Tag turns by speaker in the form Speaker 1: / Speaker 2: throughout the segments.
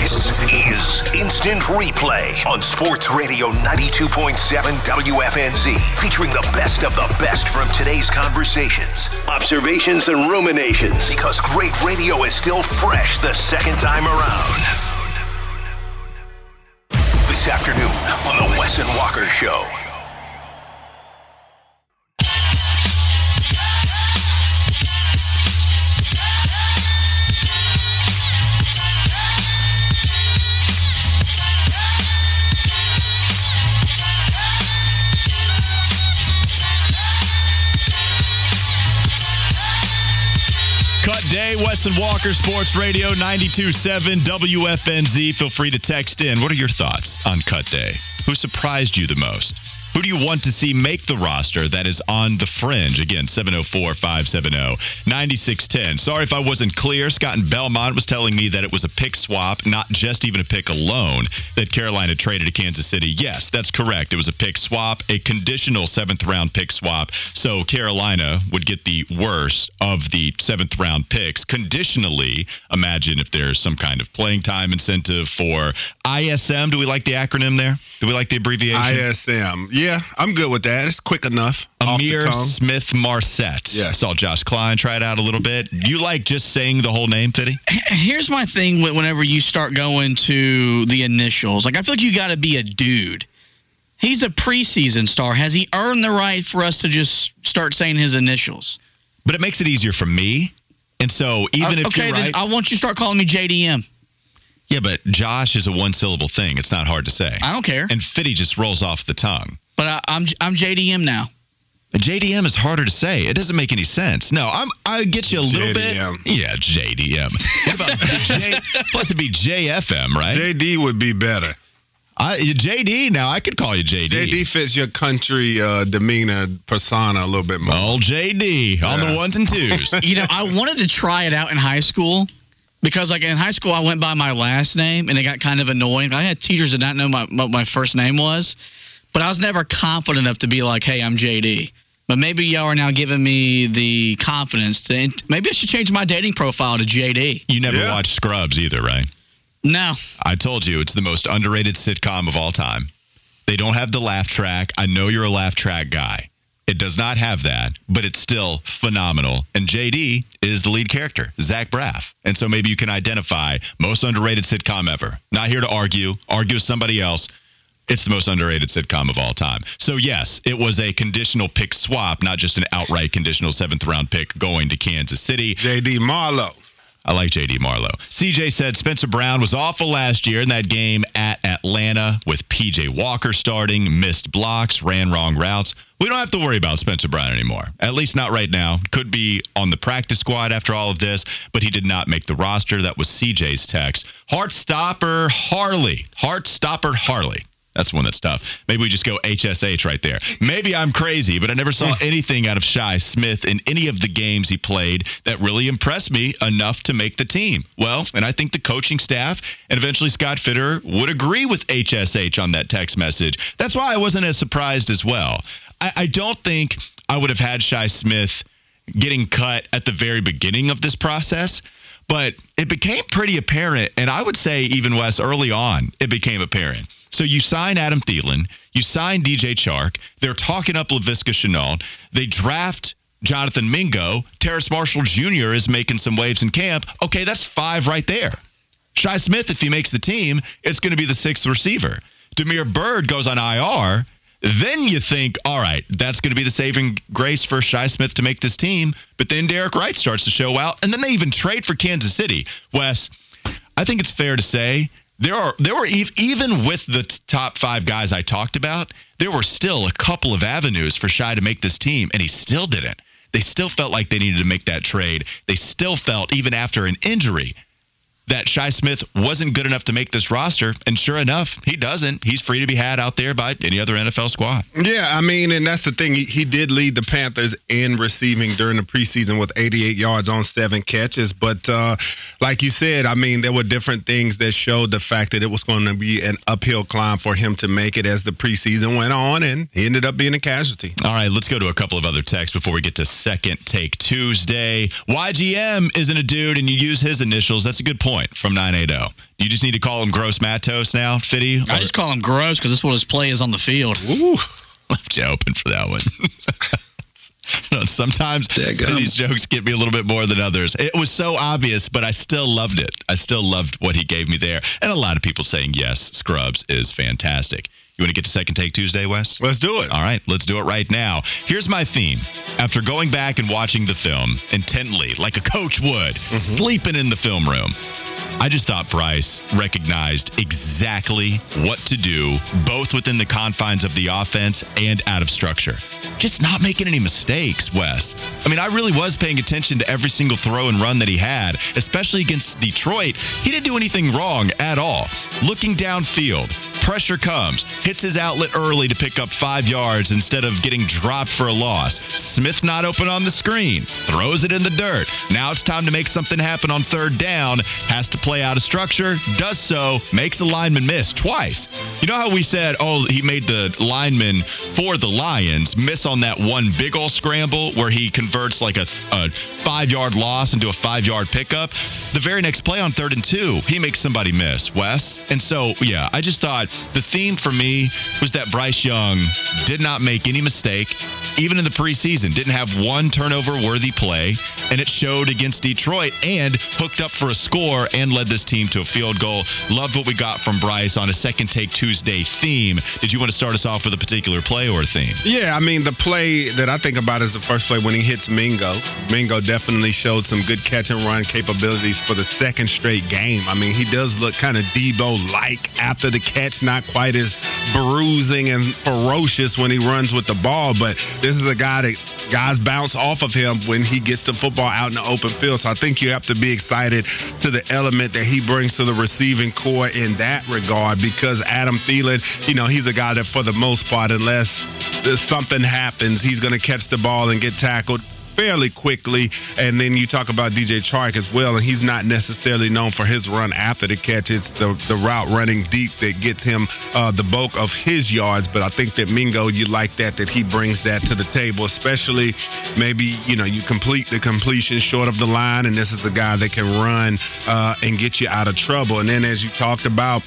Speaker 1: This is Instant Replay on Sports Radio 92.7 WFNZ, featuring the best of the best from today's conversations, observations, and ruminations. Because great radio is still fresh the second time around. This afternoon on The Wes and Walker Show.
Speaker 2: Cut day, Wes and Walker Sports Radio 92.7 WFNZ. Feel free to text in. What are your thoughts on Cut Day? Who surprised you the most? Who do you want to see make the roster that is on the fringe? Again, 704 570 9610. Sorry if I wasn't clear. Scott in Belmont was telling me that it was a pick swap, not just even a pick alone, that Carolina traded to Kansas City. Yes, that's correct. It was a pick swap, a conditional seventh round pick swap. So Carolina would get the worst of the seventh round picks conditionally. Imagine if there's some kind of playing time incentive for ISM. Do we like the acronym there? Do we like the abbreviation?
Speaker 3: ISM. Yeah, I'm good with that. It's quick enough. Ihmir.
Speaker 2: Smith Marsette.
Speaker 3: Yeah.
Speaker 2: I saw Josh Klein try it out a little bit. You like just saying the whole name, Fitty?
Speaker 4: Here's my thing with whenever you start going to the initials. Like I feel like you got to be a dude. He's a preseason star. Has he earned the right for us to just start saying his initials?
Speaker 2: But it makes it easier for me. And so even
Speaker 4: Uh,
Speaker 2: if
Speaker 4: okay,
Speaker 2: you're
Speaker 4: then
Speaker 2: right,
Speaker 4: I want you to start calling me JDM.
Speaker 2: Yeah, but Josh is a one syllable thing. It's not hard to say.
Speaker 4: I don't care,
Speaker 2: And Fitty just rolls off the tongue.
Speaker 4: but I, I'm I'm JDM now.
Speaker 2: JDM is harder to say. It doesn't make any sense. No, I'm I get you a little
Speaker 3: JDM.
Speaker 2: bit. Yeah, JDM. What about J? Plus it'd be JFM, right?
Speaker 3: JD would be better.
Speaker 2: I, JD. Now I could call you JD.
Speaker 3: JD fits your country uh, demeanor persona a little bit more.
Speaker 2: Oh, JD on the ones and twos.
Speaker 4: You know, I wanted to try it out in high school because, like, in high school, I went by my last name and it got kind of annoying. I had teachers that did not know my, what my first name was, but I was never confident enough to be like, hey, I'm JD. But maybe y'all are now giving me the confidence to. Maybe I should change my dating profile to JD.
Speaker 2: You never
Speaker 3: Yeah.
Speaker 2: watched Scrubs either, right?
Speaker 4: No,
Speaker 2: I told you it's the most underrated sitcom of all time. They don't have the laugh track. I know you're a laugh track guy. It does not have that, but it's still phenomenal. And JD is the lead character, Zach Braff. And so maybe you can identify most underrated sitcom ever. Not here to argue. Argue with somebody else. It's the most underrated sitcom of all time. So yes, it was a conditional pick swap, not just an outright conditional seventh round pick going to Kansas City.
Speaker 3: JD Marlowe.
Speaker 2: I like JD Marlowe. CJ said Spencer Brown was awful last year in that game at Atlanta with PJ Walker starting, missed blocks, ran wrong routes. We don't have to worry about Spencer Brown anymore. At least not right now. Could be on the practice squad after all of this, but he did not make the roster. That was CJ's text. Heartstopper Harley. Heartstopper Harley. That's one that's tough. Maybe we just go HSH right there. Maybe I'm crazy, but I never saw anything out of Shi Smith in any of the games he played that really impressed me enough to make the team. Well, and I think the coaching staff and eventually Scott Fitterer would agree with HSH on that text message. That's why I wasn't as surprised as well. I, I don't think I would have had Shi Smith getting cut at the very beginning of this process. But it became pretty apparent, and I would say even Wes early on, it became apparent. So you sign Adam Thielen, you sign DJ Chark, they're talking up Laviska Shenault, they draft Jonathan Mingo, Terrace Marshall Jr. is making some waves in camp. Okay, that's five right there. Shi Smith, if he makes the team, it's going to be the sixth receiver. Damiere Byrd goes on IR. Then you think, all right, that's going to be the saving grace for Shi Smith to make this team. But then Derek Wright starts to show out, and then they even trade for Kansas City. Wes, I think it's fair to say there are there were ev- even with the top five guys I talked about, there were still a couple of avenues for Shi to make this team, and he still didn't. They still felt like they needed to make that trade. They still felt, even after an injury, that Shi Smith wasn't good enough to make this roster. And sure enough, he doesn't. He's free to be had out there by any other NFL squad.
Speaker 3: Yeah, I mean, and that's the thing. He, he did lead the Panthers in receiving during the preseason with 88 yards on seven catches. But uh, like you said, I mean, there were different things that showed the fact that it was going to be an uphill climb for him to make it as the preseason went on, and he ended up being a casualty.
Speaker 2: All right, let's go to a couple of other texts before we get to second take Tuesday. YGM isn't a dude and you use his initials. That's a good point. Point from 980. You just need to call him Gross Matos now, Fitty?
Speaker 4: I just call him gross because that's what his play is on the field.
Speaker 3: Ooh.
Speaker 2: left you open for that one. No, Sometimes these jokes get me a little bit more than others. It was so obvious, but I still loved it. I still loved what he gave me there. And a lot of people saying, yes, Scrubs is fantastic. You want to get to Second Take Tuesday, Wes?
Speaker 3: Let's do it.
Speaker 2: All right, let's do it right now. Here's my theme. After going back and watching the film intently, like a coach would, mm-hmm. sleeping in the film room, I just thought Bryce recognized exactly what to do, both within the confines of the offense and out of structure. Just not making any mistakes, Wes. I mean, I really was paying attention to every single throw and run that he had, especially against Detroit. He didn't do anything wrong at all. Looking downfield, pressure comes, hits his outlet early to pick up five yards instead of getting dropped for a loss. Smith not open on the screen, throws it in the dirt. Now it's time to make something happen on third down, has to play out of structure, does so, makes a lineman miss twice. You know how we said, oh, he made the lineman for the Lions miss on that one big ol' scramble where he converts like a, a five yard loss into a five yard pickup? The very next play on third and two, he makes somebody miss, Wes. And so, yeah, I just thought the theme for me was that Bryce Young did not make any mistake, even in the preseason, didn't have one turnover worthy play, and it showed against Detroit and hooked up for a score and led this team to a field goal. Loved what we got from Bryce on a second take Tuesday theme. Did you want to start us off with a particular play or theme?
Speaker 3: Yeah, I mean the play that I think about is the first play when he hits Mingo. Mingo definitely showed some good catch and run capabilities for the second straight game. I mean he does look kind of Deebo like after the catch, not quite as bruising and ferocious when he runs with the ball, but this is a guy that guys bounce off of him when he gets the football out in the open field. So I think you have to be excited to the element that he brings to the receiving core in that regard because Adam Thielen, you know, he's a guy that for the most part, unless something happens, he's going to catch the ball and get tackled fairly quickly. And then you talk about DJ Chark as well, and he's not necessarily known for his run after the catch. It's the, the route running deep that gets him uh, the bulk of his yards. But I think that Mingo, you like that, that he brings that to the table, especially maybe, you know, you complete the completion short of the line, and this is the guy that can run uh, and get you out of trouble. And then as you talked about,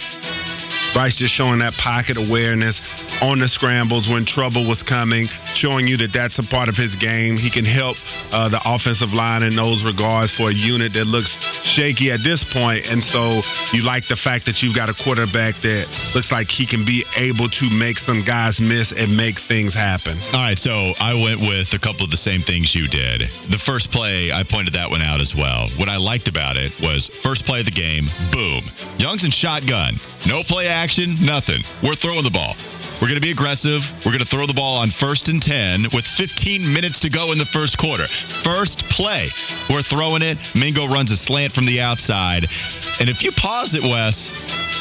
Speaker 3: Bryce just showing that pocket awareness on the scrambles when trouble was coming, showing you that that's a part of his game. He can help uh, the offensive line in those regards for a unit that looks shaky at this point. And so you like the fact that you've got a quarterback that looks like he can be able to make some guys miss and make things happen.
Speaker 2: All right, so I went with a couple of the same things you did. The first play, I pointed that one out as well. What I liked about it was first play of the game, boom. Young's in shotgun. No play action, nothing. We're throwing the ball. We're going to be aggressive. We're going to throw the ball on first and 10 with 15 minutes to go in the first quarter. First play. We're throwing it. Mingo runs a slant from the outside. And if you pause it, Wes,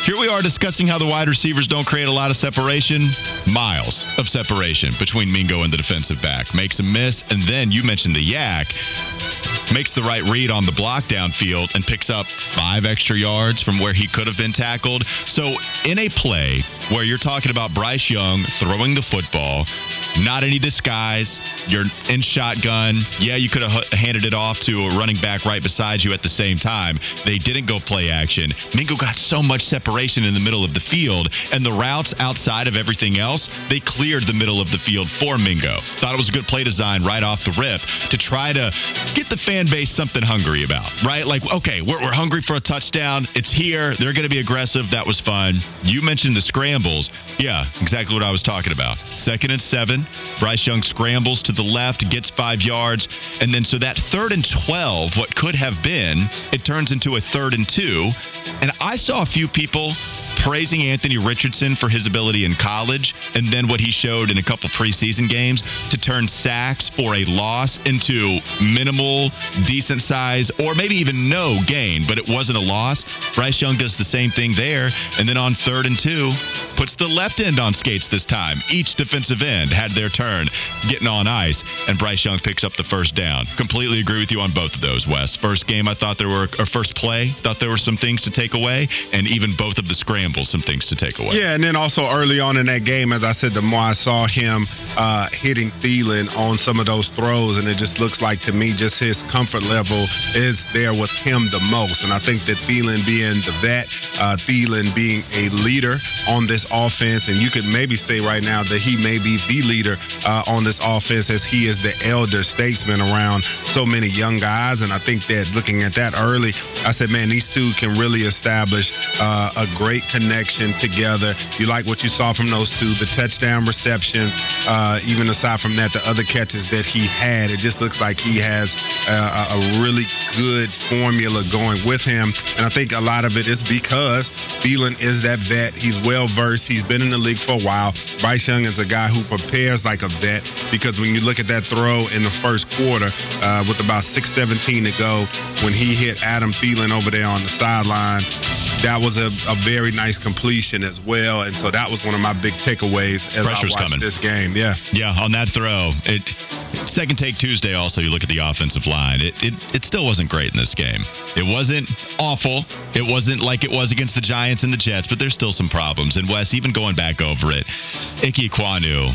Speaker 2: here we are discussing how the wide receivers don't create a lot of separation. Miles of separation between Mingo and the defensive back. Makes a miss. And then you mentioned the YAC. Makes the right read on the block downfield and picks up five extra yards from where he could have been tackled. So, in a play where you're talking about Bryce Young throwing the football, not any disguise, you're in shotgun. Yeah, you could have handed it off to a running back right beside you at the same time. They didn't go play action. Mingo got so much separation in the middle of the field, and the routes outside of everything else, they cleared the middle of the field for Mingo. Thought it was a good play design right off the rip to try to get the fan base something hungry about, right? Like, okay, we're, we're hungry for a touchdown. It's here. They're going to be aggressive. That was fun. You mentioned the scrambles. Yeah, exactly what I was talking about. Second and seven. Bryce Young scrambles to the left, gets five yards. And then so that third and 12, what could have been, it turns into a third and two. And I saw a few people praising Anthony Richardson for his ability in college and then what he showed in a couple preseason games to turn sacks for a loss into minimal, decent size, or maybe even no gain, but it wasn't a loss. Bryce Young does the same thing there. And then on third and two, puts the left end on skates this time. Each defensive end had their turn getting on ice, and Bryce Young picks up the first down. Completely agree with you on both of those, Wes. First game, I thought there were, or first play, thought there were some things to take away, and even both of the some things to take away.
Speaker 3: Yeah, and then also early on in that game, as I said, the more I saw him uh, hitting Thielen on some of those throws, and it just looks like to me just his comfort level is there with him the most. And I think that Thielen being the vet, uh, Thielen being a leader on this offense, and you could maybe say right now that he may be the leader uh, on this offense as he is the elder statesman around so many young guys. And I think that looking at that early, I said, man, these two can really establish uh, a great connection together. You like what you saw from those two, the touchdown reception, uh, even aside from that, the other catches that he had. It just looks like he has uh, a really good formula going with him. And I think a lot of it is because Thielen is that vet. He's well versed. He's been in the league for a while. Bryce Young is a guy who prepares like a vet because when you look at that throw in the first quarter uh, with about 6:17 to go, when he hit Adam Thielen over there on the sideline, that was a, a very nice completion as well. And so that was one of my big takeaways as
Speaker 2: Pressure's
Speaker 3: I watched
Speaker 2: coming.
Speaker 3: this game. Yeah.
Speaker 2: Yeah, on that throw, it second take Tuesday. Also, you look at the offensive line. It, it it still wasn't great in this game. It wasn't awful. It wasn't like it was against the Giants and the Jets, but there's still some problems. And Wes, even going back over it, Ikem Ekwonu,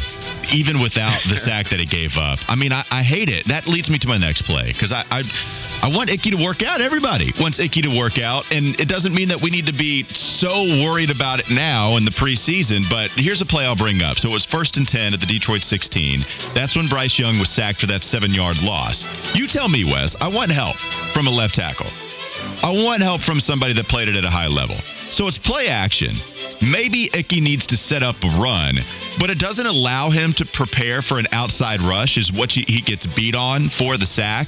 Speaker 2: even without the sack that he gave up, I mean, I, I hate it. That leads me to my next play because I, I I want Icky to work out. Everybody wants Icky to work out, and it doesn't mean that we need to be so worried about it now in the preseason. But here's a play I'll bring up. So it was first and ten at the Detroit 16. That's when Bryce Young was sacked for that seven-yard loss. You tell me, Wes. I want help from a left tackle. I want help from somebody that played it at a high level. So it's play action. Maybe Icky needs to set up a run, but it doesn't allow him to prepare for an outside rush, is what he gets beat on for the sack.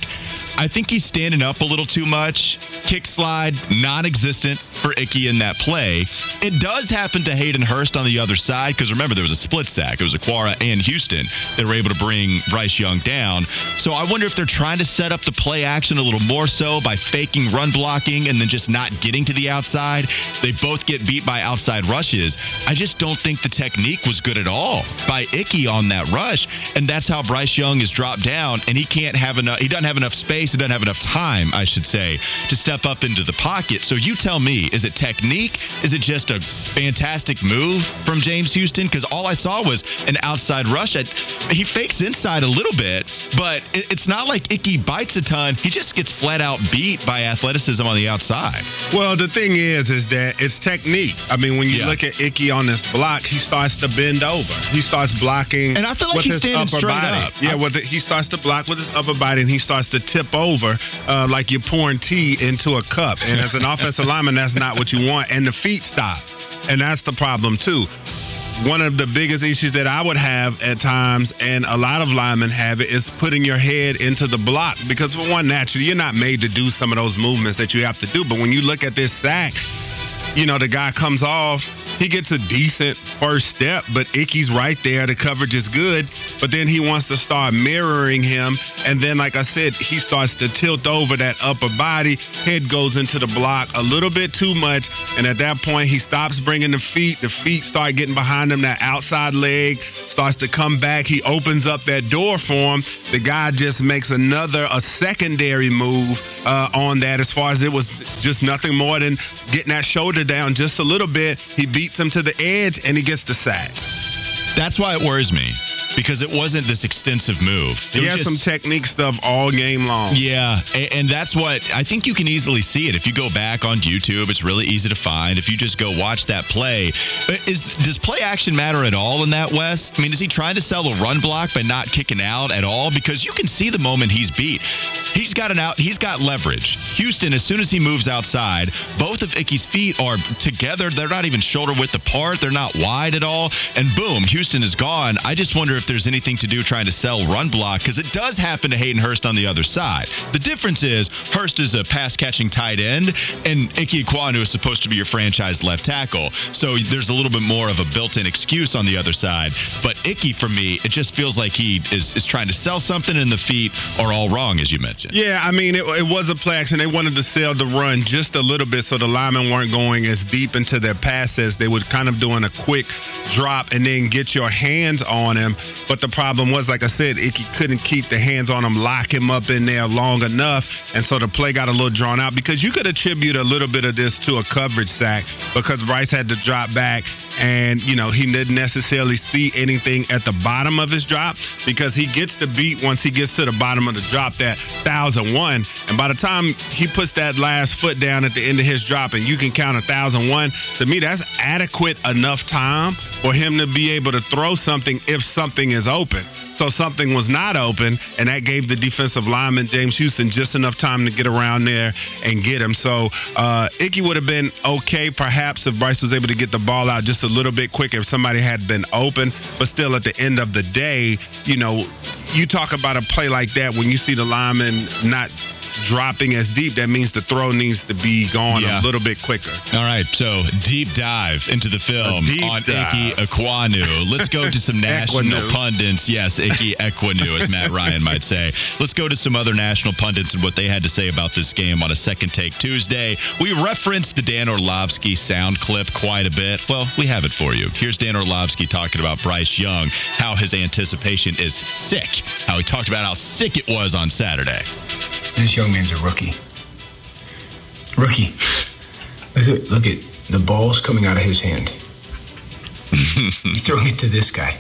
Speaker 2: I think he's standing up a little too much. Kick slide, non existent for Icky in that play. It does happen to Hayden Hurst on the other side, because remember, there was a split sack. It was Okwara and Houston that were able to bring Bryce Young down. So I wonder if they're trying to set up the play action a little more so by faking run blocking and then just not getting to the outside. They both get beat by outside rushes. I just don't think the technique was good at all by Icky on that rush. And that's how Bryce Young is dropped down, and he can't have enough, he doesn't have enough space, he doesn't have enough time, I should say, to step up into the pocket. So you tell me, is it technique? Is it just a fantastic move from James Houston? Because all I saw was an outside rush. At, he fakes inside a little bit, but it, it's not like Icky bites a ton. He just gets flat out beat by athleticism on the outside.
Speaker 3: Well, the thing is, is that it's technique. I mean, when you
Speaker 2: Yeah.
Speaker 3: look at Icky on this block, he starts to bend over. He starts blocking,
Speaker 2: And I feel like he's standing straight
Speaker 3: body.
Speaker 2: up.
Speaker 3: Yeah,
Speaker 2: I-
Speaker 3: with it, he starts to block with his upper body, and he starts to tip over uh, like you're pouring tea into a cup. And as an offensive lineman, that's not what you want. And the feet stop, and that's the problem too. One of the biggest issues that I would have at times, and a lot of linemen have it, is putting your head into the block. Because for one, naturally, you're not made to do some of those movements that you have to do. But when you look at this sack, you know, the guy comes off, he gets a decent first step, but Icky's right there. The coverage is good, but then he wants to start mirroring him. And then, like I said, he starts to tilt over that upper body. Head goes into the block a little bit too much. And at that point, he stops bringing the feet. The feet start getting behind him. That outside leg starts to come back. He opens up that door for him. The guy just makes another, a secondary move uh, on that as far as it was just nothing more than getting that shoulder down just a little bit. He beats him to the edge and he gets the sack.
Speaker 2: That's why it worries me because it wasn't this extensive move. It
Speaker 3: He has
Speaker 2: just-
Speaker 3: some technique stuff all game long.
Speaker 2: Yeah, a- and that's what I think you can easily see it if you go back on YouTube. It's really easy to find if you just go watch that play. Uh, Is does play action matter at all in that Wes? I mean, is he trying to sell a run block by not kicking out at all? Because you can see the moment he's beat. He's got an out. He's got leverage. Houston, as soon as he moves outside, both of Icky's feet are together. They're not even shoulder width apart. They're not wide at all. And boom, Houston is gone. I just wonder if there's anything to do trying to sell run block because it does happen to Hayden Hurst on the other side. The difference is Hurst is a pass catching tight end, and Ikem Ekwonu is supposed to be your franchise left tackle. So there's a little bit more of a built in excuse on the other side. But Icky, for me, it just feels like he is, is trying to sell something, and the feet are all wrong, as you mentioned. Action.
Speaker 3: Yeah, I mean, it, it was a play action. They wanted to sell the run just a little bit so the linemen weren't going as deep into their passes. They were kind of doing a quick drop and then get your hands on him. But the problem was, like I said, Ickey couldn't keep the hands on him, lock him up in there long enough. And so the play got a little drawn out because you could attribute a little bit of this to a coverage sack because Bryce had to drop back and you know he didn't necessarily see anything at the bottom of his drop because he gets the beat once he gets to the bottom of the drop that thousand one and by the time he puts that last foot down at the end of his drop and you can count a thousand one to me that's adequate enough time for him to be able to throw something if something is open so something was not open, and that gave the defensive lineman James Houston just enough time to get around there and get him. So uh, Ickey would have been okay, perhaps, if Bryce was able to get the ball out just a little bit quicker if somebody had been open. But still, at the end of the day, you know, you talk about a play like that when you see the lineman not dropping as deep, that means the throw needs to be going
Speaker 2: Yeah.
Speaker 3: a little bit quicker.
Speaker 2: All right, so deep dive into the film on
Speaker 3: dive.
Speaker 2: Icky Ekwonu. Let's go to some national pundits. Yes, Icky Ekwonu, as Matt Ryan might say. Let's go to some other national pundits and what they had to say about this game on a second take Tuesday. We referenced the Dan Orlovsky sound clip quite a bit. Well, we have it for you. Here's Dan Orlovsky talking about Bryce Young, how his anticipation is sick, how he talked about how sick it was on Saturday.
Speaker 5: This young man's a rookie. Rookie. Look at look at the balls coming out of his hand. He's throwing it to this guy.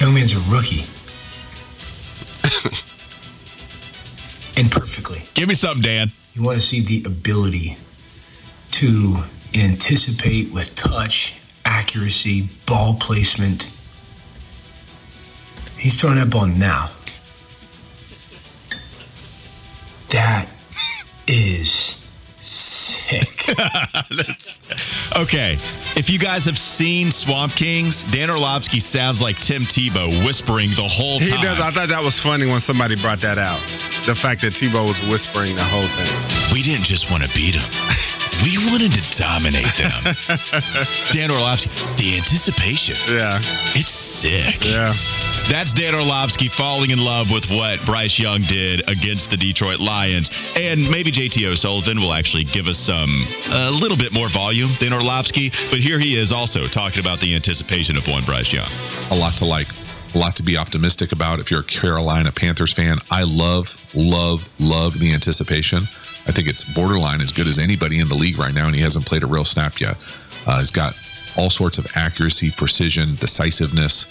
Speaker 5: Young man's a rookie. and perfectly.
Speaker 2: Give me something, Dan.
Speaker 5: You want to see the ability to anticipate with touch, accuracy, ball placement. He's throwing that ball now. That is sick.
Speaker 2: That's- okay, if you guys have seen Swamp Kings, Dan Orlovsky sounds like Tim Tebow whispering the whole time.
Speaker 3: He does. I thought that was funny when somebody brought that out. The fact that Tebow was whispering the whole thing.
Speaker 2: we didn't just want to beat them. We wanted to dominate them. Dan Orlovsky, the anticipation.
Speaker 3: Yeah,
Speaker 2: It's sick.
Speaker 3: yeah.
Speaker 2: That's Dan Orlovsky falling in love with what Bryce Young did against the Detroit Lions. And maybe JT O'Sullivan will actually give us some, a little bit more volume than Orlovsky. But here he is also talking about the anticipation of one Bryce Young.
Speaker 6: a lot to like, a lot to be optimistic about. If you're a Carolina Panthers fan, I love, love, love the anticipation. I think it's borderline as good as anybody in the league right now, and he hasn't played a real snap yet. Uh, he's got all sorts of accuracy, precision, decisiveness.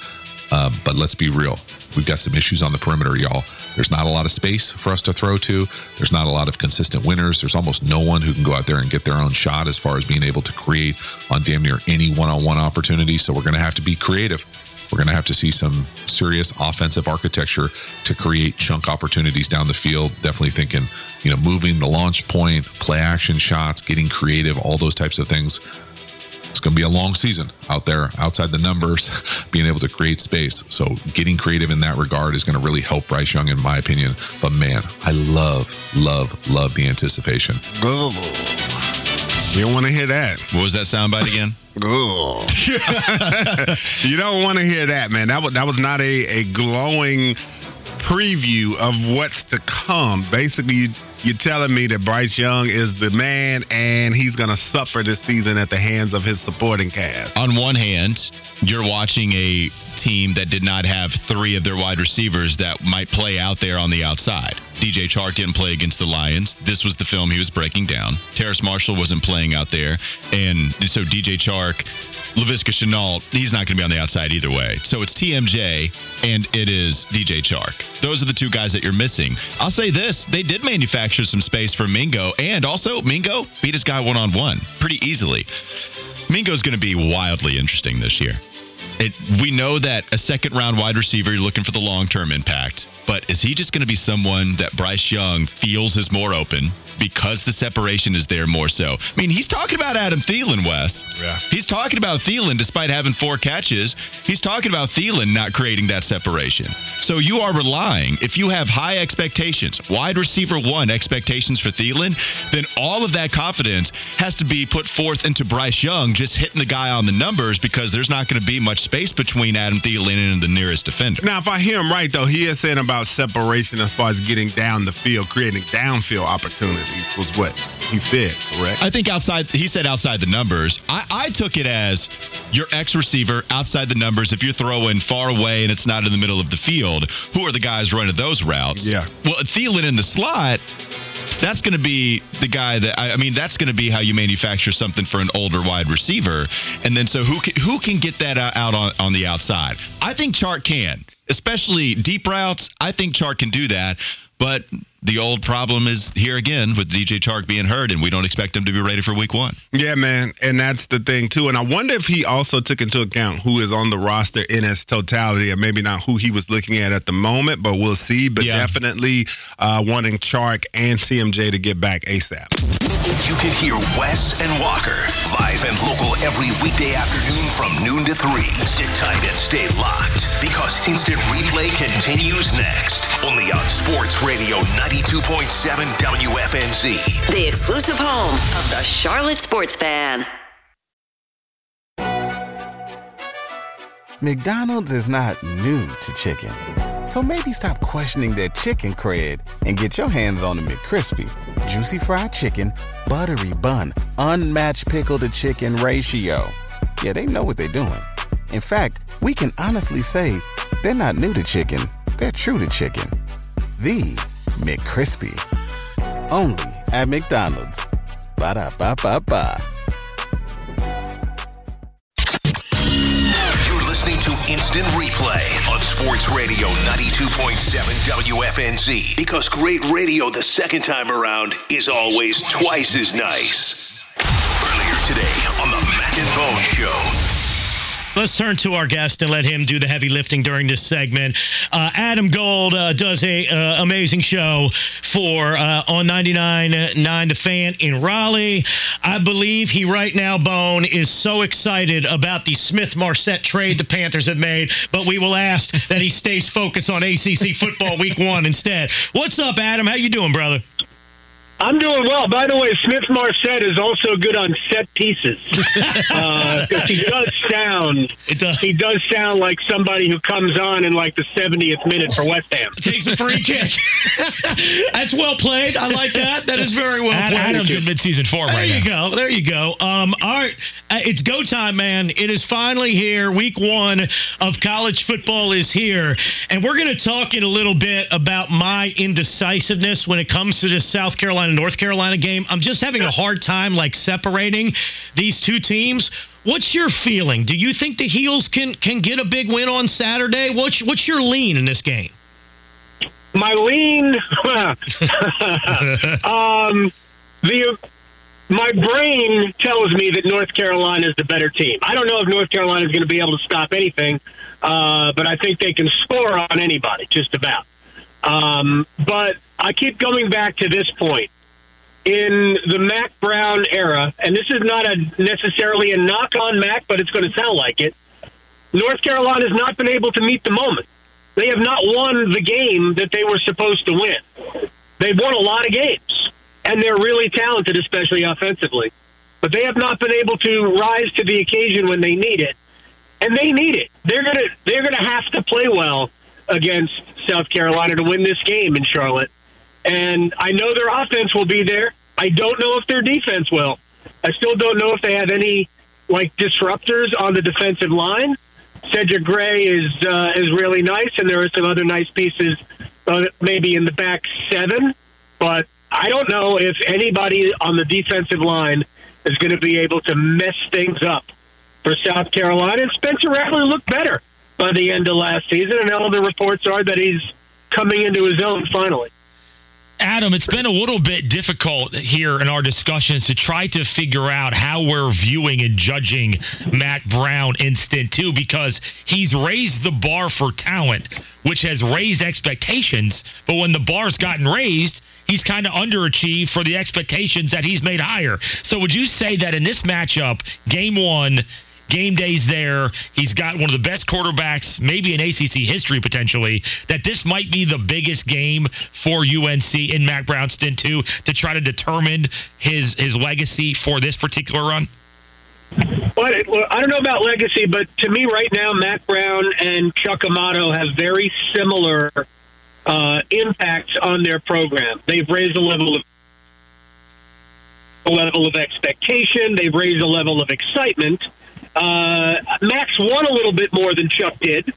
Speaker 6: Uh, but let's be real. We've got some issues on the perimeter, y'all. There's not a lot of space for us to throw to. There's not a lot of consistent winners. There's almost no one who can go out there and get their own shot as far as being able to create on damn near any one on one opportunity. So we're going to have to be creative. We're going to have to see some serious offensive architecture to create chunk opportunities down the field. Definitely thinking, you know, moving the launch point, play action shots, getting creative, all those types of things. It's going to be a long season out there, outside the numbers, being able to create space. So getting creative in that regard is going to really help Bryce Young, in my opinion. But man, I love, love, love the anticipation.
Speaker 3: You don't want to hear that.
Speaker 2: What was that soundbite again?
Speaker 3: you don't want to hear that, man. That was that was not a, a glowing preview of what's to come. Basically, you, you're telling me that Bryce Young is the man, and he's going to suffer this season at the hands of his supporting cast.
Speaker 2: On one hand, you're watching a team that did not have three of their wide receivers that might play out there on the outside. DJ Chark didn't play against the Lions. This was the film he was breaking down. Terrace Marshall wasn't playing out there. And so DJ Chark, Laviska Shenault, he's not going to be on the outside either way. So it's TMJ and it is DJ Chark. Those are the two guys that you're missing. I'll say this they did manufacture some space for Mingo. And also, Mingo beat his guy one on one pretty easily. Mingo's going to be wildly interesting this year. It, we know that a second round wide receiver, you're looking for the long term impact. But is he just going to be someone that Bryce Young feels is more open because the separation is there more so? I mean, he's talking about Adam Thielen, Wes.
Speaker 3: Yeah.
Speaker 2: He's talking about Thielen despite having four catches. He's talking about Thielen not creating that separation. So you are relying, if you have high expectations, wide receiver one expectations for Thielen, then all of that confidence has to be put forth into Bryce Young just hitting the guy on the numbers because there's not going to be much space between Adam Thielen and the nearest defender.
Speaker 3: Now, if I hear him right, though, he is saying about separation as far as getting down the field, creating downfield opportunities was what he said, correct?
Speaker 2: I think outside, he said outside the numbers. I, I took it as your ex receiver outside the numbers. If you're throwing far away and it's not in the middle of the field, who are the guys running those routes?
Speaker 3: Yeah.
Speaker 2: Well, Thielen in the slot, that's going to be the guy that I, I mean that's going to be how you manufacture something for an older wide receiver. And then so who can, who can get that out on, on the outside? I think Chark can especially deep routes. I think Chark can do that. But the old problem is here again with DJ Chark being hurt, and we don't expect him to be ready for week one.
Speaker 3: Yeah, man. And that's the thing, too. And I wonder if he also took into account who is on the roster in its totality, and maybe not who he was looking at at the moment, but we'll see. But
Speaker 2: Yeah.
Speaker 3: definitely uh, wanting Chark and CMJ to get back ASAP.
Speaker 1: You can hear Wes and Walker live and local every weekday afternoon from noon to 3. Sit tight and stay locked because instant replay continues next. Only on Sports Radio 92.7 WFNZ.
Speaker 7: The exclusive home of the Charlotte Sports Fan.
Speaker 8: McDonald's is not new to chicken. So maybe stop questioning their chicken cred and get your hands on the McCrispy. Juicy fried chicken, buttery bun, unmatched pickle to chicken ratio. Yeah, they know what they're doing. In fact, we can honestly say they're not new to chicken, they're true to chicken. The McCrispy. Only at McDonald's. Ba da ba ba ba.
Speaker 1: You're listening to Instant Replay on Sports Radio 92.7 WFNZ because great radio the second time around is always twice as nice. Earlier today on the Mac and Bone Show.
Speaker 9: Let's turn to our guest and let him do the heavy lifting during this segment. Uh, Adam Gold uh, does a uh, amazing show for uh, on 99.9 The Fan in Raleigh. I believe he right now, Bone, is so excited about the Smith Marsette trade the Panthers have made, but we will ask that he stays focused on ACC football week one instead. What's up, Adam? How you doing, brother?
Speaker 10: I'm doing well. By the way, Smith Marsette is also good on set pieces. Uh 'cause he does sound
Speaker 9: It does.
Speaker 10: he does sound like somebody who comes on in like the 70th minute for West Ham.
Speaker 9: takes a free kick. That's well played. I like that. That is very well
Speaker 11: Ad-
Speaker 9: played.
Speaker 11: Adam's in midseason form
Speaker 9: There
Speaker 11: right
Speaker 9: you
Speaker 11: now.
Speaker 9: go. There you go. Um, all right, uh, it's go time, man. It is finally here. Week one of college football is here, and we're going to talk in a little bit about my indecisiveness when it comes to this South Carolina North Carolina game. I'm just having a hard time like separating these two teams. What's your feeling? Do you think the Heels can can get a big win on Saturday? What's what's your lean in this game?
Speaker 10: My lean um the my brain tells me that North Carolina is the better team. I don't know if North Carolina is going to be able to stop anything, uh, but I think they can score on anybody, just about. Um, but I keep going back to this point. In the Mack Brown era, and this is not a necessarily a knock on Mack, but it's going to sound like it. North Carolina has not been able to meet the moment. They have not won the game that they were supposed to win. They've won a lot of games, and they're really talented, especially offensively. But they have not been able to rise to the occasion when they need it, and they need it. They're gonna they're gonna have to play well against South Carolina to win this game in Charlotte. And I know their offense will be there. I don't know if their defense will. I still don't know if they have any like disruptors on the defensive line. Cedric Gray is uh, is really nice, and there are some other nice pieces, uh, maybe in the back seven. But I don't know if anybody on the defensive line is going to be able to mess things up for South Carolina. And Spencer Rattler looked better by the end of last season, and all the reports are that he's coming into his own finally.
Speaker 11: Adam, it's been a little bit difficult here in our discussions to try to figure out how we're viewing and judging Mack Brown instant two because he's raised the bar for talent, which has raised expectations. But when the bar's gotten raised, he's kind of underachieved for the expectations that he's made higher. So would you say that in this matchup, game one, game day's there. He's got one of the best quarterbacks, maybe in ACC history potentially. That this might be the biggest game for UNC in Mack Brown stint two to try to determine his his legacy for this particular run.
Speaker 10: Well, I don't know about legacy, but to me right now, Mack Brown and Chuck Amato have very similar uh, impacts on their program. They've raised a level of a level of expectation. They've raised a level of excitement. Uh, Mack's won a little bit more than Chuck did.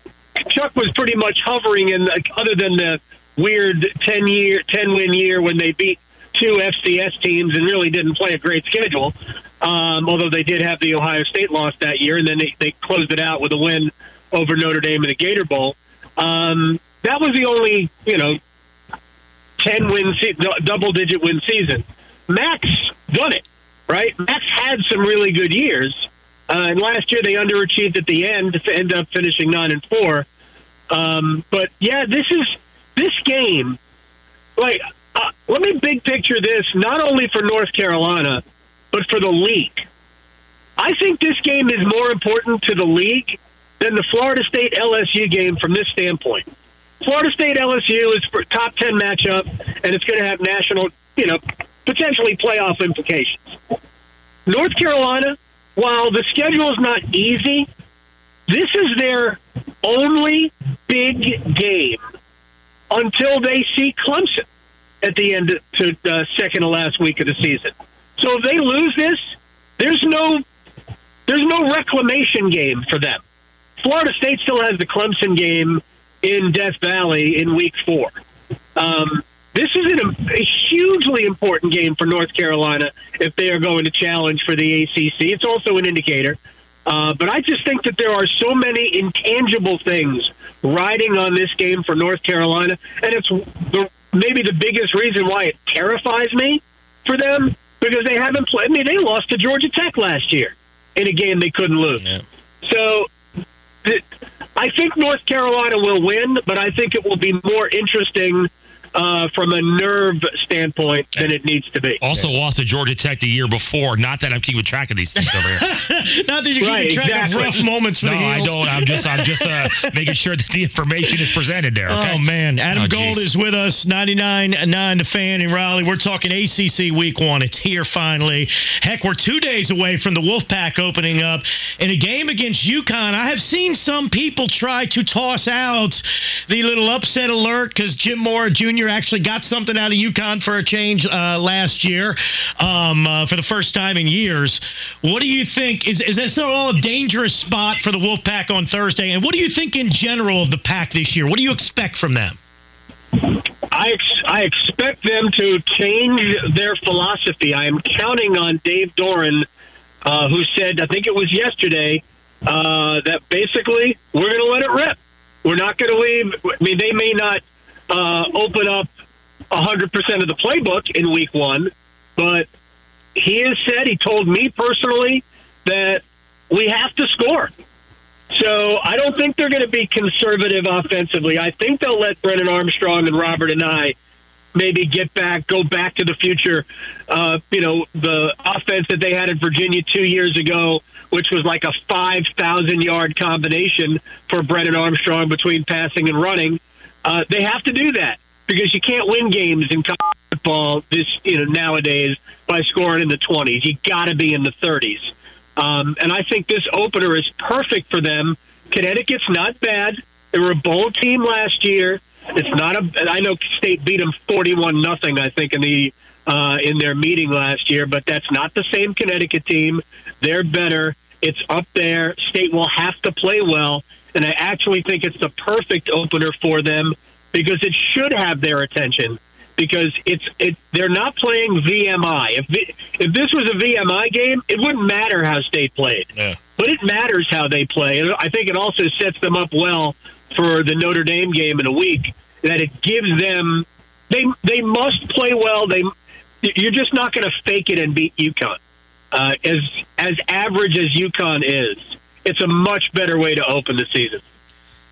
Speaker 10: Chuck was pretty much hovering in, like, other than the weird ten year, ten win year when they beat two FCS teams and really didn't play a great schedule. Um, although they did have the Ohio State loss that year, and then they, they closed it out with a win over Notre Dame in the Gator Bowl. Um, that was the only, you know, ten win, se- double digit win season. Mack's done it, right? Max had some really good years, uh, and last year they underachieved at the end to end up finishing nine and four. Um, but yeah, this is this game. Like, uh, let me big picture this not only for North Carolina, but for the league. I think this game is more important to the league than the Florida State LSU game from this standpoint. Florida State LSU is for top ten matchup, and it's going to have national, you know, potentially playoff implications. North Carolina, while the schedule is not easy, this is their only big game until they see Clemson at the end to the second to last week of the season. So if they lose this, there's no there's no reclamation game for them. Florida State still has the Clemson game in Death Valley in week four. Um, this is an, a hugely important game for North Carolina if they are going to challenge for the ACC. It's also an indicator. Uh, but I just think that there are so many intangible things riding on this game for North Carolina, and it's the, maybe the biggest reason why it terrifies me for them because they haven't played. I mean, they lost to Georgia Tech last year in a game they couldn't lose.
Speaker 9: Yeah.
Speaker 10: So th- I think North Carolina will win, but I think it will be more interesting uh, from a nerve standpoint than it needs to be.
Speaker 11: Also lost to Georgia Tech the year before. Not that I'm keeping track of these things over here.
Speaker 9: Not that you're
Speaker 10: Right,
Speaker 9: keeping track
Speaker 10: exactly.
Speaker 9: of rough moments for
Speaker 11: no,
Speaker 9: the
Speaker 11: I don't. I'm just I'm just uh, making sure that the information is presented there. Okay?
Speaker 9: Oh man, Adam
Speaker 11: Oh,
Speaker 9: Gold is with us, 99.9 The Fan in Raleigh. We're talking ACC Week One. It's here finally. Heck, we're two days away from the Wolfpack opening up in a game against UConn. I have seen some people try to toss out the little upset alert because Jim Mora Jr. actually got something out of UConn for a change uh, last year um, uh, for the first time in years. What do you think? Is is this all a dangerous spot for the Wolfpack on Thursday? And what do you think in general of the pack this year? What do you expect from them?
Speaker 10: I ex- I expect them to change their philosophy. I am counting on Dave Doeren, uh, who said I think it was yesterday uh, that basically we're going to let it rip. We're not going to leave. I mean, they may not uh, open up 100 percent of the playbook in week one, but he has said he told me personally that we have to score. So I don't think they're going to be conservative offensively. I think they'll let Brennan Armstrong and Robert Anae maybe get back, go back to the future. Uh, you know, the offense that they had in Virginia two years ago, which was like a 5,000 yard combination for Brennan Armstrong between passing and running. Uh, they have to do that because you can't win games in college football this you know nowadays by scoring in the 20s. You got to be in the 30s. Um, and I think this opener is perfect for them. Connecticut's not bad. They were a bowl team last year. It's not a. I know State beat them forty-one nothing. I think in the uh, in their meeting last year, but that's not the same Connecticut team. They're better. It's up there. State will have to play well, and I actually think it's the perfect opener for them because it should have their attention because it's it they're not playing VMI. If the- if this was a VMI game, it wouldn't matter how State played.
Speaker 9: Yeah.
Speaker 10: But it matters how they play. And I think it also sets them up well for the Notre Dame game in a week. That it gives them they they must play well. They you're just not going to fake it and beat UConn. Uh, as as average as UConn is, it's a much better way to open the season.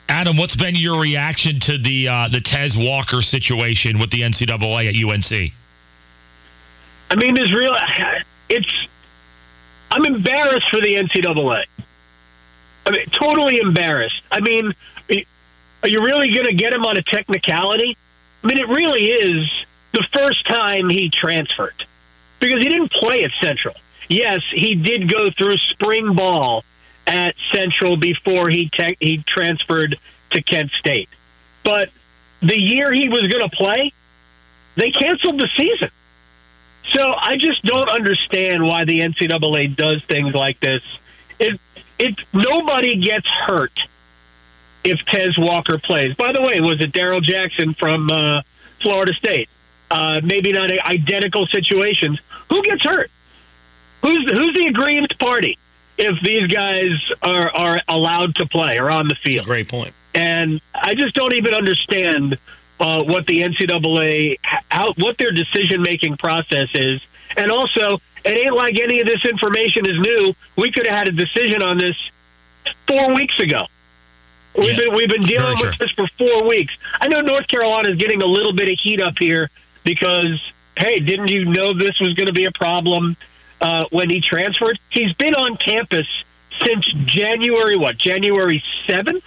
Speaker 11: Adam, what's been your reaction to the uh, the Tez Walker situation with the NCAA at UNC?
Speaker 10: I mean, there's real. It's. I'm embarrassed for the NCAA. I mean, totally embarrassed. I mean, are you really going to get him on a technicality? I mean, it really is the first time he transferred because he didn't play at Central. yes, he did go through spring ball at Central before he te- he transferred to Kent State. But the year he was going to play, they canceled the season. So I just don't understand why the NCAA does things like this. It it nobody gets hurt if Tez Walker plays. By the way, was it Darrell Jackson from uh, Florida State? Uh, maybe not identical situations. Who gets hurt? Who's who's the aggrieved party if these guys are are allowed to play or on the field?
Speaker 9: Great point.
Speaker 10: And I just don't even understand uh, what the NCAA how, what their decision making process is. And also, it ain't like any of this information is new. We could have had a decision on this four weeks ago. We've
Speaker 9: Yeah,
Speaker 10: been we've been dealing with this for four weeks. I know North Carolina is getting a little bit of heat up here because hey, didn't you know this was going to be a problem uh, when he transferred? He's been on campus since January what? January seventh,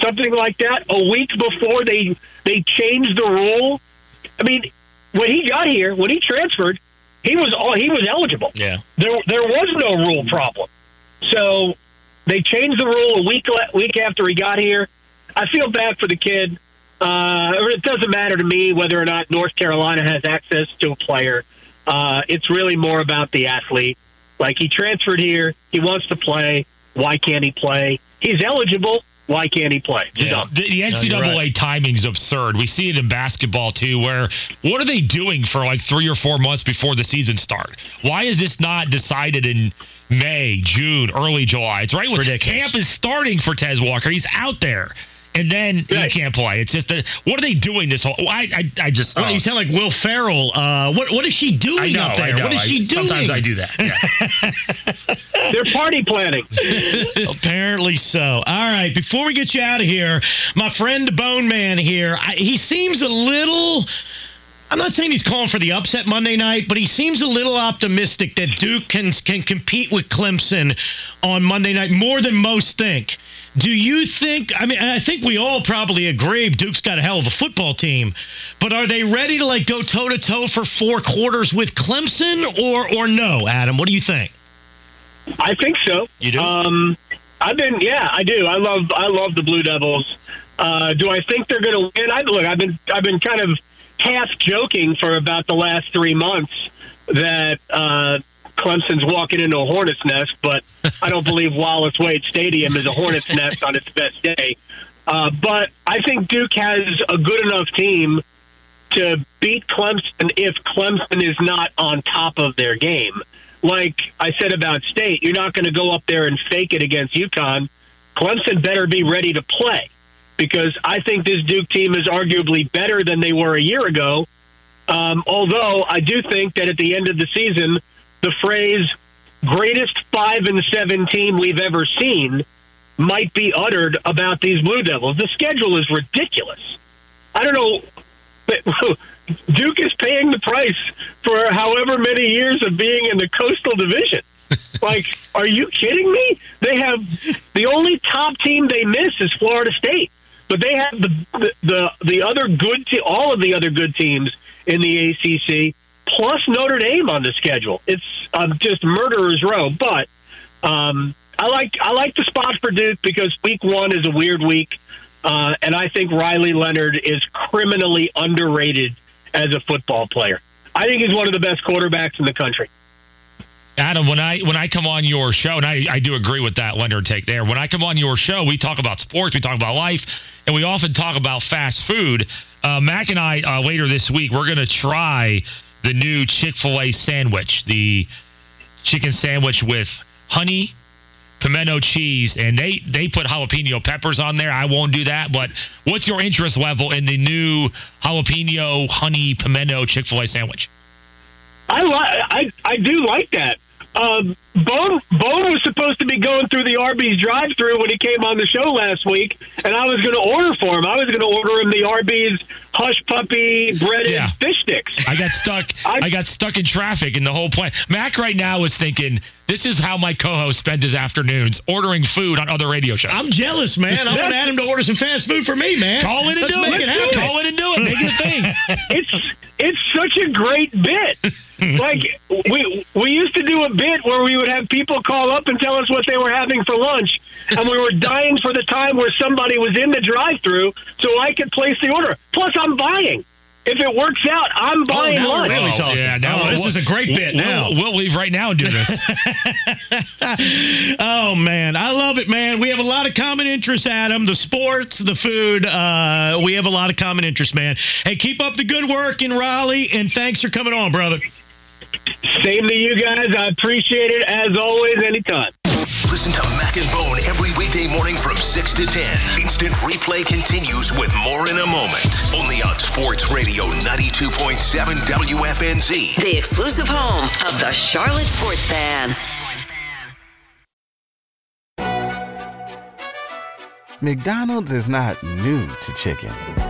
Speaker 10: something like that. A week before they they changed the rule. I mean, when he got here, when he transferred, he was all he was eligible.
Speaker 9: Yeah.
Speaker 10: There there was no rule problem. So they changed the rule a week week after he got here. I feel bad for the kid. Uh, it doesn't matter to me whether or not North Carolina has access to a player. Uh, it's really more about the athlete. Like he transferred here, he wants to play. Why can't he play? He's eligible. Why can't he play?
Speaker 11: Yeah. The, the
Speaker 9: you're
Speaker 11: NCAA
Speaker 9: right.
Speaker 11: timing's absurd. We see it in basketball too, where what are they doing for like three or four months before the season start? Why is this not decided in May, June, early July? It's right when
Speaker 9: ridiculous.
Speaker 11: camp is starting for Tez Walker. He's out there. And then
Speaker 10: Right.
Speaker 11: he can't play. It's just a, what are they doing this whole? I I, I just oh.
Speaker 9: you sound like Will Ferrell. Uh, what what is she doing
Speaker 11: know,
Speaker 9: up there?
Speaker 11: I know.
Speaker 9: What is
Speaker 11: I-
Speaker 9: she doing?
Speaker 11: Sometimes I do that. Yeah.
Speaker 10: They're party planning.
Speaker 9: Apparently so. All right, before we get you out of here, my friend Bone Man here, I, he seems a little. I'm not saying he's calling for the upset Monday night, but he seems a little optimistic that Duke can can compete with Clemson on Monday night more than most think. Do you think? I mean, I think we all probably agree Duke's got a hell of a football team, but are they ready to like go toe to toe for four quarters with Clemson, or or no? Adam, what do you think?
Speaker 10: I think so.
Speaker 9: You do?
Speaker 10: Um, I've been, yeah, I do. I love, I love the Blue Devils. Uh, do I think they're going to win? I look. I've been, I've been kind of half joking for about the last three months that uh, Clemson's walking into a hornet's nest, but I don't believe Wallace Wade Stadium is a hornet's nest on its best day. Uh, but I think Duke has a good enough team to beat Clemson if Clemson is not on top of their game. Like I said about State, you're not going to go up there and fake it against UConn. Clemson better be ready to play because I think this Duke team is arguably better than they were a year ago. Um, although I do think that at the end of the season, the phrase "greatest five and seven team we've ever seen" might be uttered about these Blue Devils. The schedule is ridiculous. I don't know. But Duke is paying the price for however many years of being in the Coastal Division. like, are you kidding me? They have the only top team they miss is Florida State, but they have the the the, the other good te- all of the other good teams in the ACC plus Notre Dame on the schedule. It's um, just murderer's row. But um, I like I like the spot for Duke because week one is a weird week. Uh, and I think Riley Leonard is criminally underrated as a football player. I think he's one of the best quarterbacks in the country.
Speaker 11: Adam, when I when I come on your show, and I, I do agree with that Leonard take there. When I come on your show, we talk about sports, we talk about life, and we often talk about fast food. Uh, Mac and I uh, later this week, we're going to try the new Chick Fil A sandwich, the chicken sandwich with honey, pimento cheese, and they they put jalapeno peppers on there. I won't do that, but what's your interest level in the new jalapeno honey pimento Chick Fil A sandwich?
Speaker 10: I li- I I do like that. Um, Bone Bone was supposed to be going through the Arby's drive-through when he came on the show last week, and I was going to order for him. I was going to order him the Arby's hush puppy breaded
Speaker 11: Yeah.
Speaker 10: fish sticks.
Speaker 11: I got stuck. I, got stuck in traffic, and the whole plan. Mac right now is thinking, "This is how my co-host spends his afternoons ordering food on other radio shows."
Speaker 9: I'm jealous, man. I want Adam to order some fast food for me, man.
Speaker 11: Call in and
Speaker 9: Let's
Speaker 11: do
Speaker 9: make
Speaker 11: it.
Speaker 9: it happen.
Speaker 11: Call in and do it. Make it a thing.
Speaker 10: it's it's such a great bit. like we we used to do a bit where we would have people call up and tell us what they were having for lunch, and we were dying for the time where somebody was in the drive-through so I could place the order. Plus, I'm buying. If it works out, I'm buying
Speaker 9: now
Speaker 10: lunch.
Speaker 9: really talking.
Speaker 11: Yeah, now
Speaker 9: Oh, this
Speaker 11: we'll-
Speaker 9: is a great bit
Speaker 11: we'll-
Speaker 9: now.
Speaker 11: We'll, leave right now and do this.
Speaker 9: oh man, I love it, man. We have a lot of common interests, Adam. The sports, the food. Uh, we have a lot of common interests, man. Hey, keep up the good work in Raleigh, and thanks for coming on, brother.
Speaker 10: Same to you guys. I appreciate it as always. Anytime.
Speaker 1: Listen to Mac and Bone every weekday morning from 6 to 10. Instant replay continues with more in a moment. Only on Sports Radio 92.7 WFNZ.
Speaker 7: The exclusive home of the Charlotte Sports Fan.
Speaker 8: McDonald's is not new to chicken.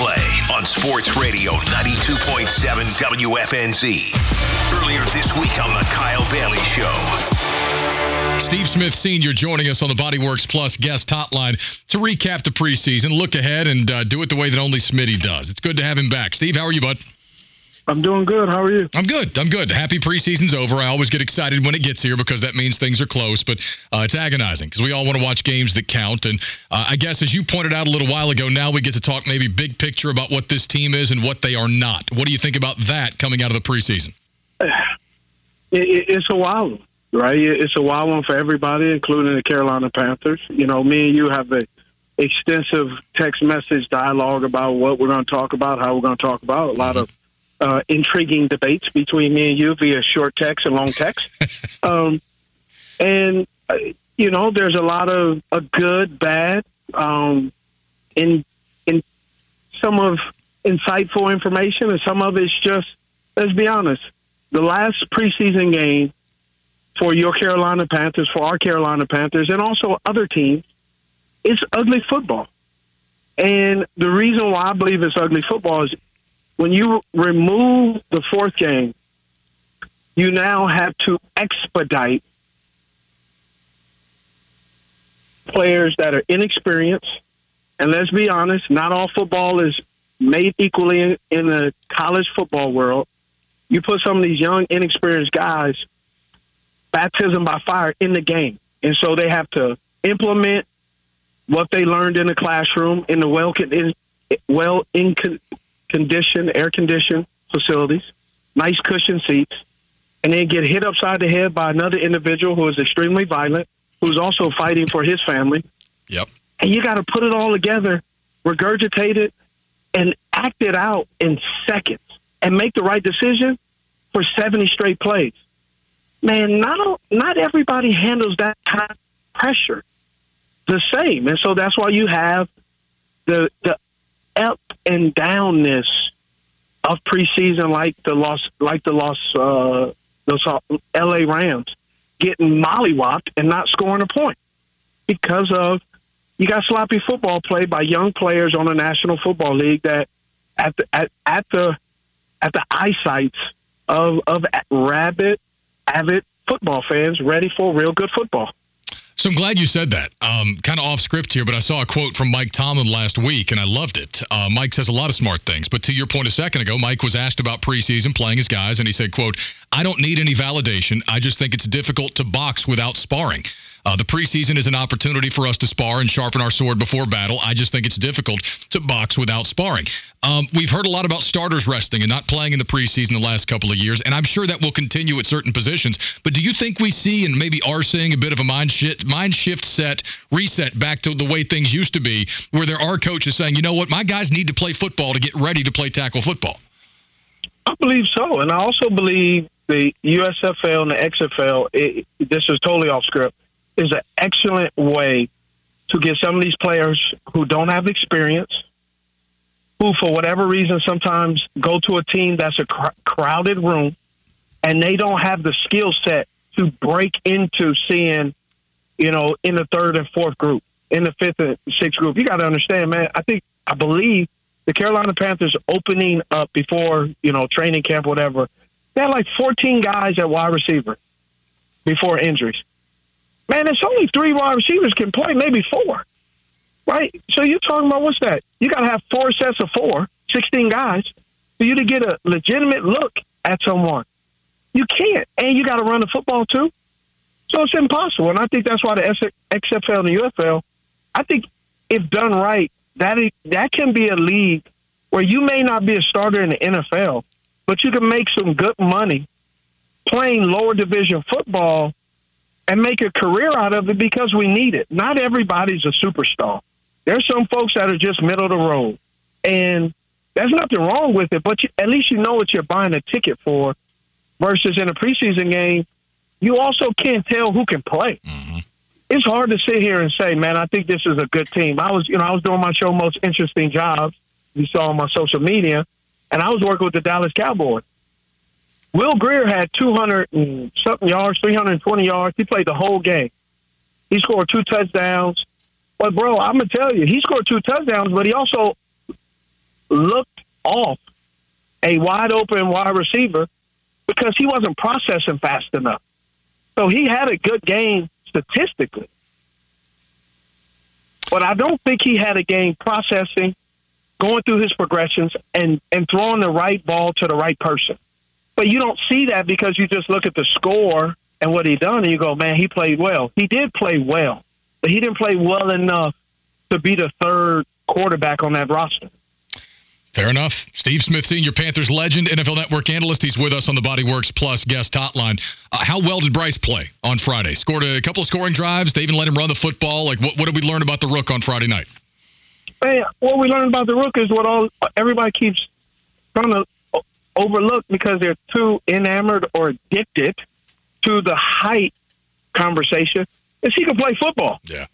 Speaker 1: On Sports Radio 92.7 WFNZ. Earlier this week on The Kyle Bailey Show.
Speaker 12: Steve Smith Sr. joining us on the Bodyworks Plus guest hotline to recap the preseason, look ahead, and uh, do it the way that only Smitty does. It's good to have him back. Steve, how are you, bud?
Speaker 13: I'm doing good. How are you?
Speaker 12: I'm good. I'm good. Happy preseason's over. I always get excited when it gets here because that means things are close, but uh, it's agonizing because we all want to watch games that count. And uh, I guess, as you pointed out a little while ago, now we get to talk maybe big picture about what this team is and what they are not. What do you think about that coming out of the preseason?
Speaker 13: It, it, it's a wild one, right? It's a wild one for everybody, including the Carolina Panthers. You know, me and you have a extensive text message dialogue about what we're going to talk about, how we're going to talk about. A lot of uh, intriguing debates between me and you via short text and long text. um, and uh, you know, there's a lot of a good, bad, um, in in some of insightful information, and some of it's just let's be honest. The last preseason game for your Carolina Panthers, for our Carolina Panthers, and also other teams, it's ugly football. And the reason why I believe it's ugly football is when you remove the fourth game, you now have to expedite players that are inexperienced. And let's be honest, not all football is made equally in, in the college football world. You put some of these young, inexperienced guys, baptism by fire in the game. And so they have to implement what they learned in the classroom in the well in, well in conditioned, air conditioned facilities, nice cushion seats, and then get hit upside the head by another individual who is extremely violent, who's also fighting for his family.
Speaker 12: Yep.
Speaker 13: And you got to put it all together, regurgitate it, and act it out in seconds and make the right decision for 70 straight plays. Man, not not everybody handles that kind of pressure the same, and so that's why you have the the up and downness of preseason, like the loss, like the loss, uh, those L.A. Rams getting mollywopped and not scoring a point because of you got sloppy football played by young players on the National Football League that at the at, at the at the eyesights of of rabid, avid football fans ready for real good football.
Speaker 12: So I'm glad you said that. Um, kind of off script here, but I saw a quote from Mike Tomlin last week, and I loved it. Uh, Mike says a lot of smart things, but to your point a second ago, Mike was asked about preseason playing his guys, and he said, "quote I don't need any validation. I just think it's difficult to box without sparring." Uh, the preseason is an opportunity for us to spar and sharpen our sword before battle. I just think it's difficult to box without sparring. Um, we've heard a lot about starters resting and not playing in the preseason the last couple of years, and I'm sure that will continue at certain positions. But do you think we see and maybe are seeing a bit of a mind shift, mind shift set reset back to the way things used to be, where there are coaches saying, you know what, my guys need to play football to get ready to play tackle football?
Speaker 13: I believe so, and I also believe the USFL and the XFL. It, this is totally off script. Is an excellent way to get some of these players who don't have experience, who for whatever reason sometimes go to a team that's a cr- crowded room, and they don't have the skill set to break into seeing, you know, in the third and fourth group, in the fifth and sixth group. You got to understand, man. I think I believe the Carolina Panthers opening up before you know training camp, whatever. They had like 14 guys at wide receiver before injuries. Man, it's only three wide receivers can play, maybe four, right? So you're talking about what's that? You got to have four sets of four, 16 guys, for you to get a legitimate look at someone. You can't, and you got to run the football too. So it's impossible, and I think that's why the XFL and the UFL. I think if done right, that is, that can be a league where you may not be a starter in the NFL, but you can make some good money playing lower division football and make a career out of it because we need it. Not everybody's a superstar. There's some folks that are just middle of the road, and there's nothing wrong with it. But you, at least you know what you're buying a ticket for. Versus in a preseason game, you also can't tell who can play. Mm-hmm it's hard to sit here and say, man, I think this is a good team. I was, you know, I was doing my show, most interesting jobs. You saw on my social media, and I was working with the Dallas Cowboys. Will Grier had 200 and something yards, 320 yards. He played the whole game. He scored two touchdowns. But bro, I'm gonna tell you, he scored two touchdowns, but he also looked off a wide open wide receiver because he wasn't processing fast enough. So he had a good game statistically. But I don't think he had a game processing, going through his progressions, and, and throwing the right ball to the right person. But you don't see that because you just look at the score and what he done, and you go, man, he played well. He did play well, but he didn't play well enough to be the third quarterback on that roster.
Speaker 12: Fair enough. Steve Smith, Senior Panthers legend, NFL Network analyst. He's with us on the Bodyworks Plus guest hotline. Uh, how well did Bryce play on Friday? Scored a couple of scoring drives. They even let him run the football. Like, what, what did we learn about the Rook on Friday night?
Speaker 13: Hey, what we learned about the Rook is what all everybody keeps trying to overlook because they're too enamored or addicted to the height conversation. Is she can play football?
Speaker 12: Yeah,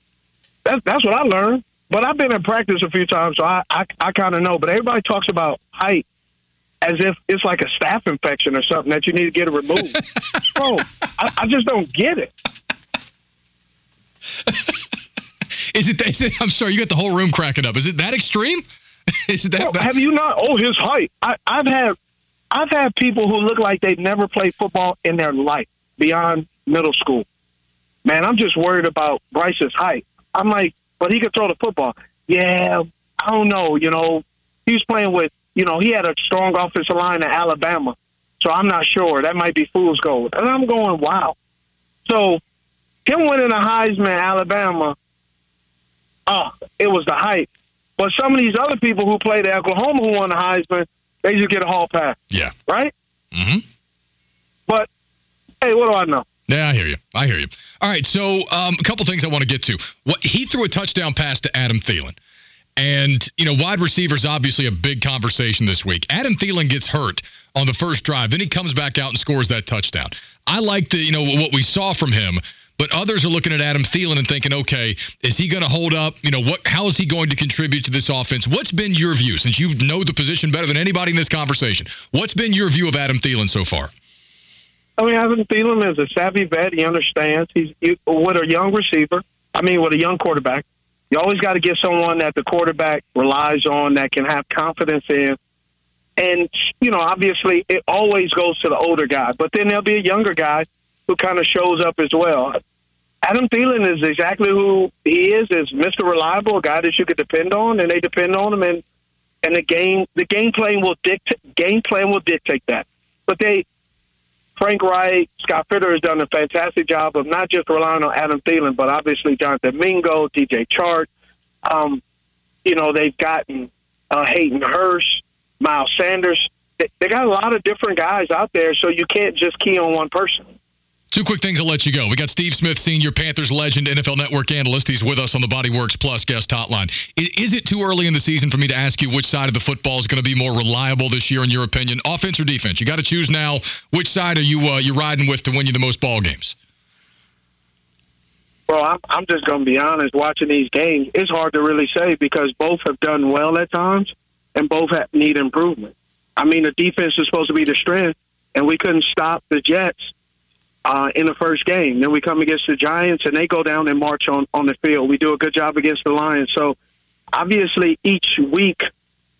Speaker 13: that's that's what I learned. But I've been in practice a few times, so I I, I kind of know. But everybody talks about height as if it's like a staph infection or something that you need to get it removed. Bro, I, I just don't get it.
Speaker 12: is it? Is it? I'm sorry, you got the whole room cracking up. Is it that extreme? is it that?
Speaker 13: Bro, have you not? Oh, his height. I, I've had I've had people who look like they've never played football in their life beyond middle school. Man, I'm just worried about Bryce's height. I'm like, but he could throw the football. Yeah, I don't know. You know, he was playing with, you know, he had a strong offensive line in Alabama. So I'm not sure. That might be fool's gold. And I'm going, wow. So him winning the Heisman Alabama, oh, it was the hype. But some of these other people who played at Oklahoma who won the Heisman, they just get a hall pass.
Speaker 12: Yeah.
Speaker 13: Right?
Speaker 12: Mm-hmm.
Speaker 13: But, hey, what do I know?
Speaker 12: Yeah, I hear you. I hear you. All right, so um, a couple things I want to get to. What he threw a touchdown pass to Adam Thielen. And, you know, wide receivers obviously a big conversation this week. Adam Thielen gets hurt on the first drive. Then he comes back out and scores that touchdown. I like the, you know, what we saw from him, but others are looking at Adam Thielen and thinking, okay, is he going to hold up? You know, what how is he going to contribute to this offense? What's been your view since you know the position better than anybody in this conversation? What's been your view of Adam Thielen so far?
Speaker 13: I mean, Adam Thielen is a savvy vet. He understands. He's he, with a young receiver. I mean, with a young quarterback. You always got to get someone that the quarterback relies on, that can have confidence in. And, you know, obviously it always goes to the older guy, but then there'll be a younger guy who kind of shows up as well. Adam Thielen is exactly who he is, is Mr. Reliable, a guy that you could depend on, and they depend on him. And, and the game, the game plan will dictate, game plan will dictate that. But they, Frank Reich, Scott Fitterer has done a fantastic job of not just relying on Adam Thielen, but obviously Jonathan Mingo, DJ Chark. Um, you know, they've gotten uh, Hayden Hurst, Miles Sanders. They, they got a lot of different guys out there, so you can't just key on one person.
Speaker 12: Two quick things I'll let you go. We got Steve Smith, senior Panthers legend, NFL Network analyst. He's with us on the Bodyworks Plus guest hotline. Is it too early in the season for me to ask you which side of the football is going to be more reliable this year, in your opinion, offense or defense? You got to choose now. Which side are you uh, you riding with to win you the most ball games?
Speaker 13: Well, I'm, I'm just going to be honest. Watching these games, it's hard to really say because both have done well at times, and both have, need improvement. I mean, the defense is supposed to be the strength, and we couldn't stop the Jets uh, in the first game. Then we come against the Giants, and they go down and march on on the field. We do a good job against the Lions. So obviously, each week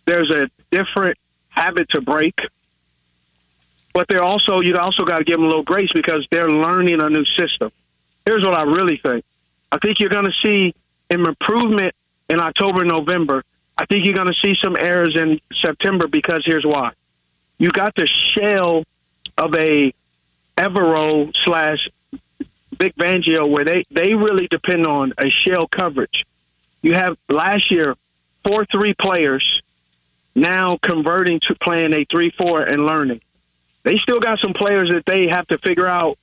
Speaker 13: there's a different habit to break. But they're also you also got to give them a little grace because they're learning a new system. Here's what I really think. I think you're going to see an improvement in October November. I think you're going to see some errors in September because here's why. You got the shell of a Evero slash Vic Fangio, where they, they really depend on a shell coverage. You have last year four three players now converting to playing a three four and learning. They still got some players that they have to figure out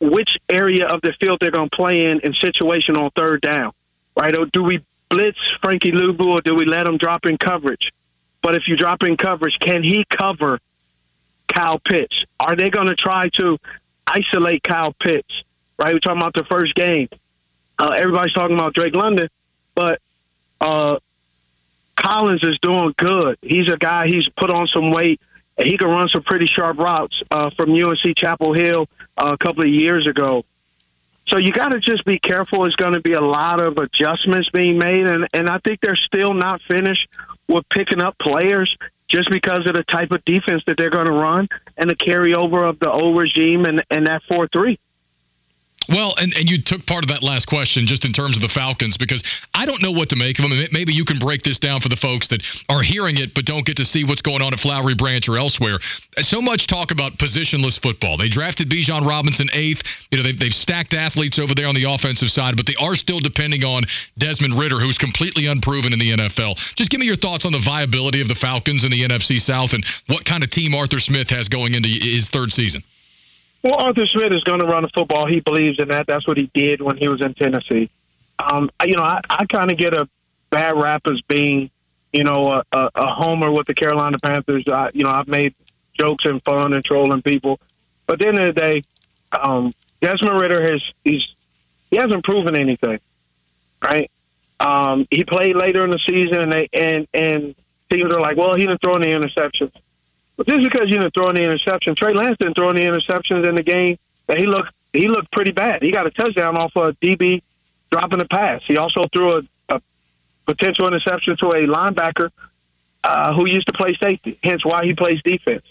Speaker 13: which area of the field they're going to play in in situation on third down, right? Or do we blitz Frankie Luvu or do we let him drop in coverage? But if you drop in coverage, can he cover Kyle Pitts? Are they going to try to isolate Kyle Pitts? Right, we're talking about the first game. Uh, everybody's talking about Drake London, but uh, Collins is doing good. He's a guy. He's put on some weight. He can run some pretty sharp routes uh, from UNC Chapel Hill uh, a couple of years ago. So you got to just be careful. There's going to be a lot of adjustments being made, and and I think they're still not finished with picking up players just because of the type of defense that they're going to run and the carryover of the old regime and, and that 4 3.
Speaker 12: Well, and, and you took part of that last question just in terms of the Falcons because I don't know what to make of them. Maybe you can break this down for the folks that are hearing it but don't get to see what's going on at Flowery Branch or elsewhere. So much talk about positionless football. They drafted Bijan Robinson eighth. You know, they've, they've stacked athletes over there on the offensive side, but they are still depending on Desmond Ridder, who's completely unproven in the NFL. Just give me your thoughts on the viability of the Falcons in the NFC South and what kind of team Arthur Smith has going into his third season.
Speaker 13: Well, Arthur Smith is going to run the football. He believes in that. That's what he did when he was in Tennessee. Um, you know, I, I kind of get a bad rap as being, you know, a, a, a homer with the Carolina Panthers. I, you know, I've made jokes and fun and trolling people, but at the end of the day, um, Desmond Ridder has he's he hasn't proven anything, right? Um, he played later in the season, and they, and and teams are like, well, he didn't throw any interceptions. But just because you didn't throw any interception, Trey Lance didn't throw any interceptions in the game that he looked he looked pretty bad. He got a touchdown off a DB dropping a pass. He also threw a, a potential interception to a linebacker uh, who used to play safety. Hence why he plays defense.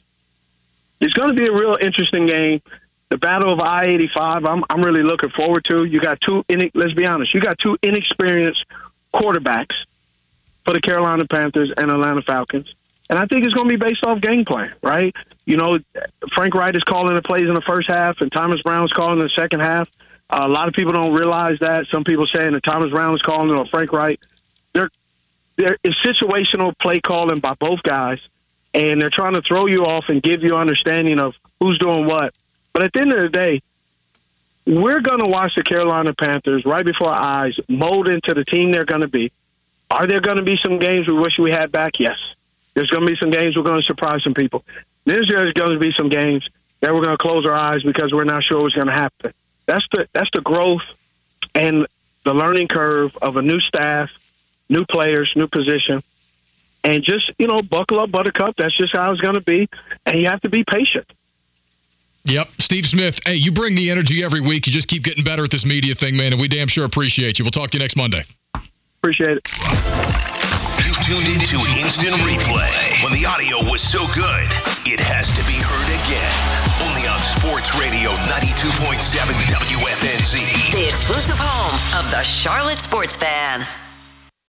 Speaker 13: It's going to be a real interesting game. The battle of I eighty five. I'm I'm really looking forward to. You got two. Let's be honest. You got two inexperienced quarterbacks for the Carolina Panthers and Atlanta Falcons. And I think it's going to be based off game plan, right? You know, Frank Reich is calling the plays in the first half, and Thomas Brown is calling the second half. Uh, a lot of people don't realize that. Some people saying that Thomas Brown is calling or Frank Reich. There is situational play calling by both guys, and they're trying to throw you off and give you understanding of who's doing what. But at the end of the day, we're going to watch the Carolina Panthers right before our eyes mold into the team they're going to be. Are there going to be some games we wish we had back? Yes. There's going to be some games we're going to surprise some people. There's going to be some games that we're going to close our eyes because we're not sure what's going to happen. That's the that's the growth and the learning curve of a new staff, new players, new position, and just you know buckle up, Buttercup. That's just how it's going to be, and you have to be patient.
Speaker 12: Yep, Steve Smith. Hey, you bring the energy every week. You just keep getting better at this media thing, man, and we damn sure appreciate you. We'll talk to you next Monday.
Speaker 13: Appreciate it.
Speaker 1: You tuned into instant replay. When the audio was so good, it has to be heard again. Only on Sports Radio 92.7 WFNZ.
Speaker 7: The exclusive home of the Charlotte Sports Fan.